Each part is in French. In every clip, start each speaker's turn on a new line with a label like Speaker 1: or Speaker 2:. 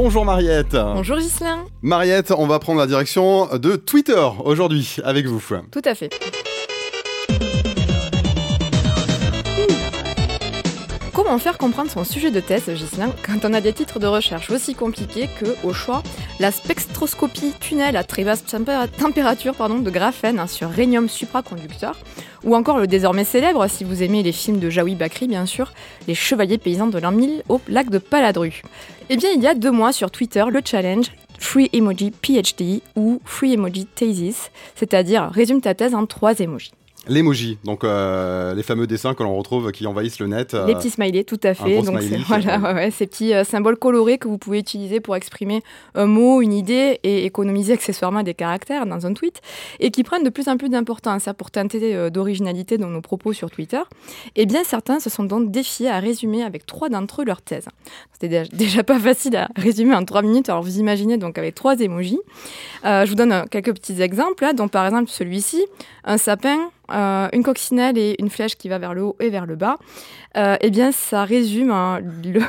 Speaker 1: Bonjour Mariette.
Speaker 2: Bonjour Gislain.
Speaker 1: Mariette, on va prendre la direction de Twitter aujourd'hui avec vous.
Speaker 2: Tout à fait. Comment faire comprendre son sujet de thèse, Gislain, quand on a des titres de recherche aussi compliqués que, au choix, la spectroscopie tunnel à très basse température pardon, de graphène sur rhénium supraconducteur, ou encore le désormais célèbre, si vous aimez les films de Jaoui Bakri bien sûr, les chevaliers paysans de l'an 1000 au lac de Paladru. Eh bien, il y a deux mois sur Twitter, le challenge Free Emoji PhD ou Free Emoji Thesis, c'est-à-dire résume ta thèse en trois emojis.
Speaker 1: L'emoji, donc euh, les fameux dessins que l'on retrouve qui envahissent le net.
Speaker 2: les petits smileys, tout à fait. Donc voilà, ces petits euh, symboles colorés que vous pouvez utiliser pour exprimer un mot, une idée et économiser accessoirement des caractères dans un tweet et qui prennent de plus en plus d'importance hein, pour tenter euh, d'originalité dans nos propos sur Twitter. Et eh bien certains se sont donc défiés à résumer avec trois d'entre eux leur thèse. C'était déjà pas facile à résumer en trois minutes, alors vous imaginez donc avec trois emojis. je vous donne quelques petits exemples, là, dont par exemple celui-ci, un sapin, euh, une coccinelle et une flèche qui va vers le haut et vers le bas, euh, eh bien, ça résume hein, le,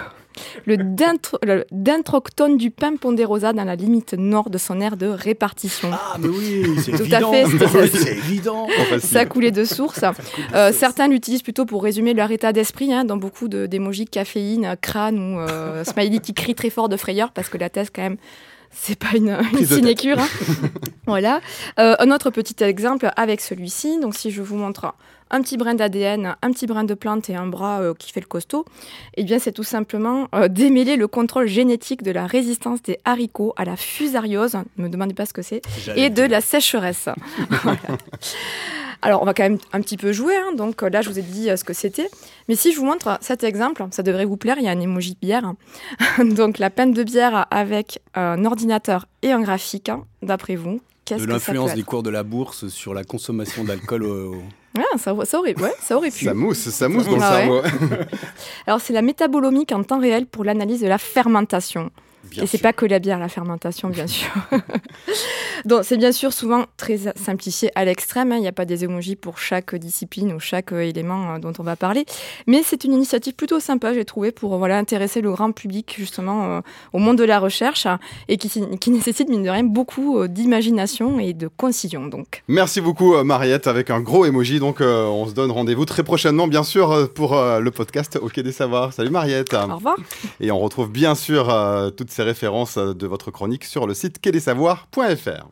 Speaker 2: le dentroctone du pain ponderosa dans la limite nord de son aire de répartition.
Speaker 3: Ah, mais oui, c'est évident. c'est évident.
Speaker 2: Ça coulait de source. Euh, certains l'utilisent plutôt pour résumer leur état d'esprit, hein, dans beaucoup d'émojis caféine, crâne ou smiley qui crie très fort de frayeur parce que la thèse, quand même, c'est pas une, sinécure. Hein. voilà. Euh, un autre petit exemple avec celui-ci. Donc, si je vous montre un petit brin d'ADN, un petit brin de plante et un bras euh, qui fait le costaud, eh bien, c'est tout simplement euh, démêler le contrôle génétique de la résistance des haricots à la fusariose. Ne me demandez pas ce que c'est. Et de la sécheresse. Alors, on va quand même un petit peu jouer. Hein. Donc là, je vous ai dit ce que c'était. Mais si je vous montre cet exemple, ça devrait vous plaire. Il y a un emoji bière. donc la peine de bière avec un ordinateur et un graphique. Hein, d'après vous,
Speaker 3: qu'est-ce que ça De l'influence des cours de la bourse sur la consommation d'alcool au...
Speaker 2: Ah, ça, ça, aurait, ouais, ça aurait pu.
Speaker 1: Ça mousse, ça mousse dans le ah cerveau.
Speaker 2: Alors, c'est la métabolomique en temps réel pour l'analyse de la fermentation. Et c'est pas que la bière, la fermentation, bien sûr. Donc, c'est bien sûr souvent très simplifié à l'extrême. Hein. Il n'y a pas des emojis pour chaque discipline ou chaque euh, élément euh, dont on va parler. Mais c'est une initiative plutôt sympa, j'ai trouvé, pour voilà, intéresser le grand public justement euh, au monde de la recherche et qui, qui, nécessite, mine de rien, beaucoup d'imagination et de concision. Donc.
Speaker 1: Merci beaucoup, Mariette, avec un gros emoji. Donc, on se donne rendez-vous très prochainement, bien sûr, pour le podcast au Quai des Savoirs. Salut, Mariette.
Speaker 2: Au revoir.
Speaker 1: Et on retrouve bien sûr ces références de votre chronique sur le site quai-des-savoirs.fr.